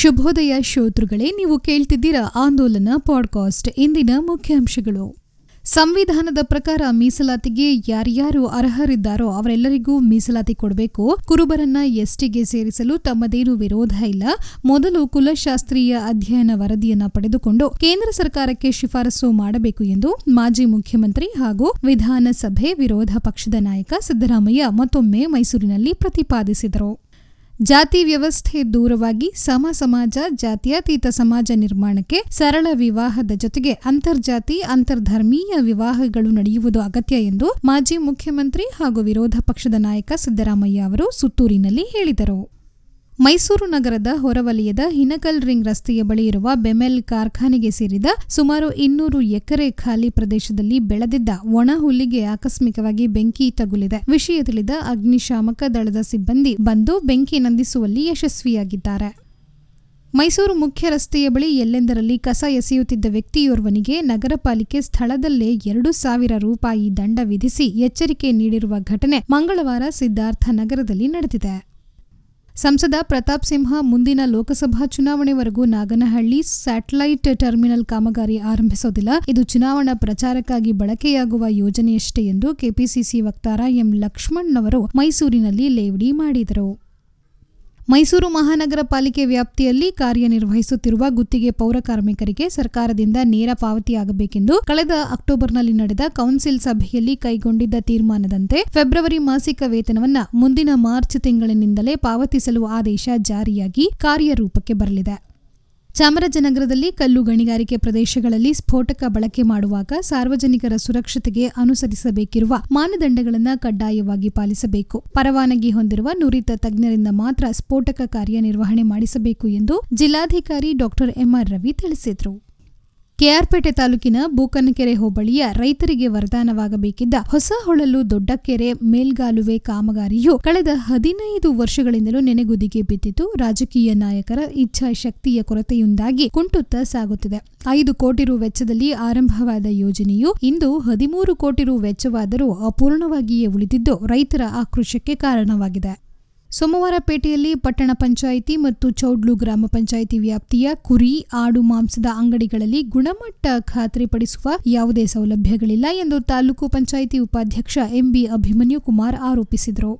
ಶುಭೋದಯ ಶ್ರೋತೃಗಳೇ, ನೀವು ಕೇಳ್ತಿದ್ದೀರಾ ಆಂದೋಲನ ಪಾಡ್ಕಾಸ್ಟ್. ಇಂದಿನ ಮುಖ್ಯಾಂಶಗಳು. ಸಂವಿಧಾನದ ಪ್ರಕಾರ ಮೀಸಲಾತಿಗೆ ಯಾರ್ಯಾರು ಅರ್ಹರಿದ್ದಾರೋ ಅವರೆಲ್ಲರಿಗೂ ಮೀಸಲಾತಿ ಕೊಡಬೇಕು. ಕುರುಬರನ್ನ ಎಸ್ಟಿಗೆ ಸೇರಿಸಲು ತಮ್ಮದೇನು ವಿರೋಧ ಇಲ್ಲ. ಮೊದಲು ಕುಲಶಾಸ್ತ್ರೀಯ ಅಧ್ಯಯನ ವರದಿಯನ್ನ ಪಡೆದುಕೊಂಡು ಕೇಂದ್ರ ಸರ್ಕಾರಕ್ಕೆ ಶಿಫಾರಸು ಮಾಡಬೇಕು ಎಂದು ಮಾಜಿ ಮುಖ್ಯಮಂತ್ರಿ ಹಾಗೂ ವಿಧಾನಸಭೆ ವಿರೋಧ ಪಕ್ಷದ ನಾಯಕ ಸಿದ್ದರಾಮಯ್ಯ ಮತ್ತೊಮ್ಮೆ ಮೈಸೂರಿನಲ್ಲಿ ಪ್ರತಿಪಾದಿಸಿದರು. ಜಾತಿ ವ್ಯವಸ್ಥೆ ದೂರವಾಗಿ ಸಮ ಸಮಾಜ, ಜಾತ್ಯತೀತ ಸಮಾಜ ನಿರ್ಮಾಣಕ್ಕೆ ಸರಳ ವಿವಾಹದ ಜೊತೆಗೆ ಅಂತರ್ಜಾತಿ, ಅಂತರ್ಧರ್ಮೀಯ ವಿವಾಹಗಳು ನಡೆಯುವುದು ಅಗತ್ಯ ಎಂದು ಮಾಜಿ ಮುಖ್ಯಮಂತ್ರಿ ಹಾಗೂ ವಿರೋಧ ಪಕ್ಷದ ನಾಯಕ ಸಿದ್ದರಾಮಯ್ಯ ಅವರು ಸುತ್ತೂರಿನಲ್ಲಿ ಹೇಳಿದರು. ಮೈಸೂರು ನಗರದ ಹೊರವಲಯದ ಹಿನಕಲ್ ರಿಂಗ್ ರಸ್ತೆಯ ಬಳಿ ಇರುವ ಬೆಮೆಲ್ ಕಾರ್ಖಾನೆಗೆ ಸೇರಿದ ಸುಮಾರು ಇನ್ನೂರು ಎಕರೆ ಖಾಲಿ ಪ್ರದೇಶದಲ್ಲಿ ಬೆಳೆದಿದ್ದ ಒಣ ಹುಲ್ಲಿಗೆ ಆಕಸ್ಮಿಕವಾಗಿ ಬೆಂಕಿ ತಗುಲಿದೆ. ವಿಷಯ ತಿಳಿದ ಅಗ್ನಿಶಾಮಕ ದಳದ ಸಿಬ್ಬಂದಿ ಬಂದು ಬೆಂಕಿ ನಂದಿಸುವಲ್ಲಿ ಯಶಸ್ವಿಯಾಗಿದ್ದಾರೆ. ಮೈಸೂರು ಮುಖ್ಯ ರಸ್ತೆಯ ಬಳಿ ಎಲ್ಲೆಂದರಲ್ಲಿ ಕಸ ಎಸೆಯುತ್ತಿದ್ದ ವ್ಯಕ್ತಿಯೋರ್ವನಿಗೆ ನಗರ ಪಾಲಿಕೆ ಸ್ಥಳದಲ್ಲೇ ಎರಡು ಸಾವಿರ ರೂಪಾಯಿ ದಂಡ ವಿಧಿಸಿ ಎಚ್ಚರಿಕೆ ನೀಡಿರುವ ಘಟನೆ ಮಂಗಳವಾರ ಸಿದ್ಧಾರ್ಥ ನಗರದಲ್ಲಿ ನಡೆದಿದೆ. ಸಂಸದ ಪ್ರತಾಪ್ ಸಿಂಹ ಮುಂದಿನ ಲೋಕಸಭಾ ಚುನಾವಣೆವರೆಗೂ ನಾಗನಹಳ್ಳಿ ಸ್ಯಾಟಲೈಟ್ ಟರ್ಮಿನಲ್ ಕಾಮಗಾರಿ ಆರಂಭಿಸೋದಿಲ್ಲ. ಇದು ಚುನಾವಣಾ ಪ್ರಚಾರಕ್ಕಾಗಿ ಬಳಕೆಯಾಗುವ ಯೋಜನೆಯಷ್ಟೇ ಎಂದು ಕೆಪಿಸಿಸಿ ವಕ್ತಾರ ಎಂ ಲಕ್ಷ್ಮಣ್ ಅವರು ಮೈಸೂರಿನಲ್ಲಿ ಲೇವಡಿ ಮಾಡಿದರು. ಮೈಸೂರು ಮಹಾನಗರ ಪಾಲಿಕೆ ವ್ಯಾಪ್ತಿಯಲ್ಲಿ ಕಾರ್ಯನಿರ್ವಹಿಸುತ್ತಿರುವ ಗುತ್ತಿಗೆ ಪೌರ ಕಾರ್ಮಿಕರಿಗೆ ಸರ್ಕಾರದಿಂದ ನೇರ ಪಾವತಿಯಾಗಬೇಕೆಂದು ಕಳೆದ ಅಕ್ಟೋಬರ್ನಲ್ಲಿ ನಡೆದ ಕೌನ್ಸಿಲ್ ಸಭೆಯಲ್ಲಿ ಕೈಗೊಂಡಿದ್ದ ತೀರ್ಮಾನದಂತೆ ಫೆಬ್ರವರಿ ಮಾಸಿಕ ವೇತನವನ್ನ ಮುಂದಿನ ಮಾರ್ಚ್ ತಿಂಗಳಿನಿಂದಲೇ ಪಾವತಿಸಲು ಆದೇಶ ಜಾರಿಯಾಗಿ ಕಾರ್ಯರೂಪಕ್ಕೆ ಬರಲಿದೆ. ಚಾಮರಾಜನಗರದಲ್ಲಿ ಕಲ್ಲು ಗಣಿಗಾರಿಕೆ ಪ್ರದೇಶಗಳಲ್ಲಿ ಸ್ಫೋಟಕ ಬಳಕೆ ಮಾಡುವಾಗ ಸಾರ್ವಜನಿಕರ ಸುರಕ್ಷತೆಗೆ ಅನುಸರಿಸಬೇಕಿರುವ ಮಾನದಂಡಗಳನ್ನು ಕಡ್ಡಾಯವಾಗಿ ಪಾಲಿಸಬೇಕು. ಪರವಾನಗಿ ಹೊಂದಿರುವ ನುರಿತ ತಜ್ಞರಿಂದ ಮಾತ್ರ ಸ್ಫೋಟಕ ಕಾರ್ಯನಿರ್ವಹಣೆ ಮಾಡಿಸಬೇಕು ಎಂದು ಜಿಲ್ಲಾಧಿಕಾರಿ ಡಾ ಎಂಆರ್ ರವಿ ತಿಳಿಸಿದರು. ಕೆಆರ್ಪೇಟೆ ತಾಲೂಕಿನ ಬೂಕನಕೆರೆ ಹೋಬಳಿಯ ರೈತರಿಗೆ ವರದಾನವಾಗಬೇಕಿದ್ದ ಹೊಸ ಹೊಳಲು ದೊಡ್ಡಕೆರೆ ಮೇಲ್ಗಾಲುವೆ ಕಾಮಗಾರಿಯು ಕಳೆದ ಹದಿನೈದು ವರ್ಷಗಳಿಂದಲೂ ನೆನೆಗುದಿಗೆ ಬಿದ್ದಿದ್ದು, ರಾಜಕೀಯ ನಾಯಕರ ಇಚ್ಛಾಶಕ್ತಿಯ ಕೊರತೆಯಿಂದಾಗಿ ಕುಂಟುತ್ತಾ ಸಾಗುತ್ತಿದೆ. ಐದು ಕೋಟಿ ರು ವೆಚ್ಚದಲ್ಲಿ ಆರಂಭವಾದ ಯೋಜನೆಯು ಇಂದು ಹದಿಮೂರು ಕೋಟಿ ರು ವೆಚ್ಚವಾದರೂ ಅಪೂರ್ಣವಾಗಿಯೇ ಉಳಿದಿದ್ದು, ರೈತರ ಆಕ್ರೋಶಕ್ಕೆ ಕಾರಣವಾಗಿದೆ. ಸೋಮವಾರಪೇಟೆಯಲ್ಲಿ ಪಟ್ಟಣ ಪಂಚಾಯಿತಿ ಮತ್ತು ಚೌಡ್ಲು ಗ್ರಾಮ ಪಂಚಾಯಿತಿ ವ್ಯಾಪ್ತಿಯ ಕುರಿ, ಆಡು, ಮಾಂಸದ ಅಂಗಡಿಗಳಲ್ಲಿ ಗುಣಮಟ್ಟ ಖಾತ್ರಿಪಡಿಸುವ ಯಾವುದೇ ಸೌಲಭ್ಯಗಳಿಲ್ಲ ಎಂದು ತಾಲೂಕು ಪಂಚಾಯಿತಿ ಉಪಾಧ್ಯಕ್ಷ ಎಂಬಿ ಅಭಿಮನ್ಯು ಕುಮಾರ್ ಆರೋಪಿಸಿದರು.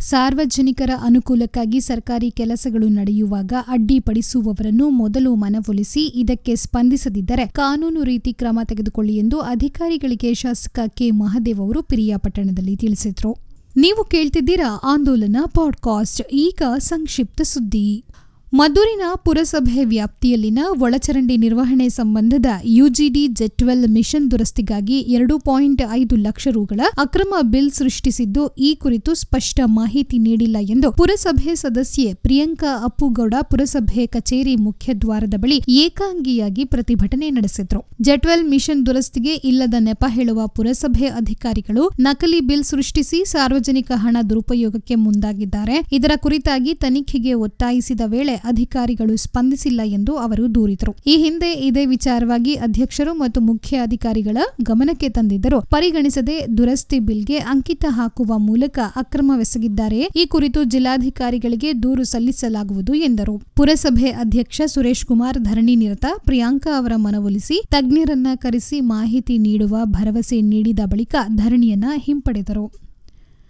ಸಾರ್ವಜನಿಕರ ಅನುಕೂಲಕ್ಕಾಗಿ ಸರ್ಕಾರಿ ಕೆಲಸಗಳು ನಡೆಯುವಾಗ ಅಡ್ಡಿಪಡಿಸುವವರನ್ನು ಮೊದಲು ಮನವೊಲಿಸಿ ಇದಕ್ಕೆ ಸ್ಪಂದಿಸದಿದ್ದರೆ ಕಾನೂನು ರೀತಿ ಕ್ರಮ ತೆಗೆದುಕೊಳ್ಳಿ ಎಂದು ಅಧಿಕಾರಿಗಳಿಗೆ ಶಾಸಕ ಕೆ. ಮಹದೇವ್ ಅವರು ಪಿರಿಯಾಪಟ್ಟಣದಲ್ಲಿ ತಿಳಿಸಿದರು. ನೀವು ಕೇಳ್ತಿದ್ದೀರಾ ಆಂದೋಲನ ಪಾಡ್ಕಾಸ್ಟ್ ಈಗ ಸಂಕ್ಷಿಪ್ತ ಸುದ್ದಿ. ಮದ್ದೂರಿನ ಪುರಸಭೆ ವ್ಯಾಪ್ತಿಯಲ್ಲಿನ ಒಳಚರಂಡಿ ನಿರ್ವಹಣೆ ಸಂಬಂಧದ ಯುಜಿಡಿ ಜೆಟ್ವೆಲ್ ಮಿಷನ್ ದುರಸ್ತಿಗಾಗಿ ಎರಡು ಪಾಯಿಂಟ್ ಐದು ಲಕ್ಷ ರುಗಳ ಅಕ್ರಮ ಬಿಲ್ ಸೃಷ್ಟಿಸಿದ್ದು, ಈ ಕುರಿತು ಸ್ಪಷ್ಟ ಮಾಹಿತಿ ನೀಡಿಲ್ಲ ಎಂದು ಪುರಸಭೆ ಸದಸ್ಯೆ ಪ್ರಿಯಾಂಕಾ ಅಪ್ಪುಗೌಡ ಪುರಸಭೆ ಕಚೇರಿ ಮುಖ್ಯದ್ವಾರದ ಬಳಿ ಏಕಾಂಗಿಯಾಗಿ ಪ್ರತಿಭಟನೆ ನಡೆಸಿದ್ರು. ಜೆಟ್ವೆಲ್ ಮಿಷನ್ ದುರಸ್ತಿಗೆ ಇಲ್ಲದ ನೆಪ ಹೇಳುವ ಪುರಸಭೆ ಅಧಿಕಾರಿಗಳು ನಕಲಿ ಬಿಲ್ ಸೃಷ್ಟಿಸಿ ಸಾರ್ವಜನಿಕ ಹಣ ದುರುಪಯೋಗಕ್ಕೆ ಮುಂದಾಗಿದ್ದಾರೆ. ಇದರ ಕುರಿತಾಗಿ ತನಿಖೆಗೆ ಒತ್ತಾಯಿಸಿದ ವೇಳೆ ಅಧಿಕಾರಿಗಳು ಸ್ಪಂದಿಸಿಲ್ಲ ಎಂದು ಅವರು ದೂರಿದರು. ಈ ಹಿಂದೆ ಇದೇ ವಿಚಾರವಾಗಿ ಅಧ್ಯಕ್ಷರು ಮತ್ತು ಮುಖ್ಯ ಅಧಿಕಾರಿಗಳ ಗಮನಕ್ಕೆ ತಂದಿದ್ದರು ಪರಿಗಣಿಸದೆ ದುರಸ್ತಿ ಬಿಲ್ಗೆ ಅಂಕಿತ ಹಾಕುವ ಮೂಲಕ ಅಕ್ರಮವೆಸಗಿದ್ದಾರೆ. ಈ ಕುರಿತು ಜಿಲ್ಲಾಧಿಕಾರಿಗಳಿಗೆ ದೂರು ಸಲ್ಲಿಸಲಾಗುವುದು ಎಂದರು. ಪುರಸಭೆ ಅಧ್ಯಕ್ಷ ಸುರೇಶ್ ಕುಮಾರ್, ಧರಣಿ ನಿರತ ಪ್ರಿಯಾಂಕಾ ಅವರ ಮನವೊಲಿಸಿ ತಜ್ಞರನ್ನ ಕರೆಸಿ ಮಾಹಿತಿ ನೀಡುವ ಭರವಸೆ ನೀಡಿದ ಬಳಿಕ ಧರಣಿಯನ್ನ ಹಿಂಪಡೆದರು.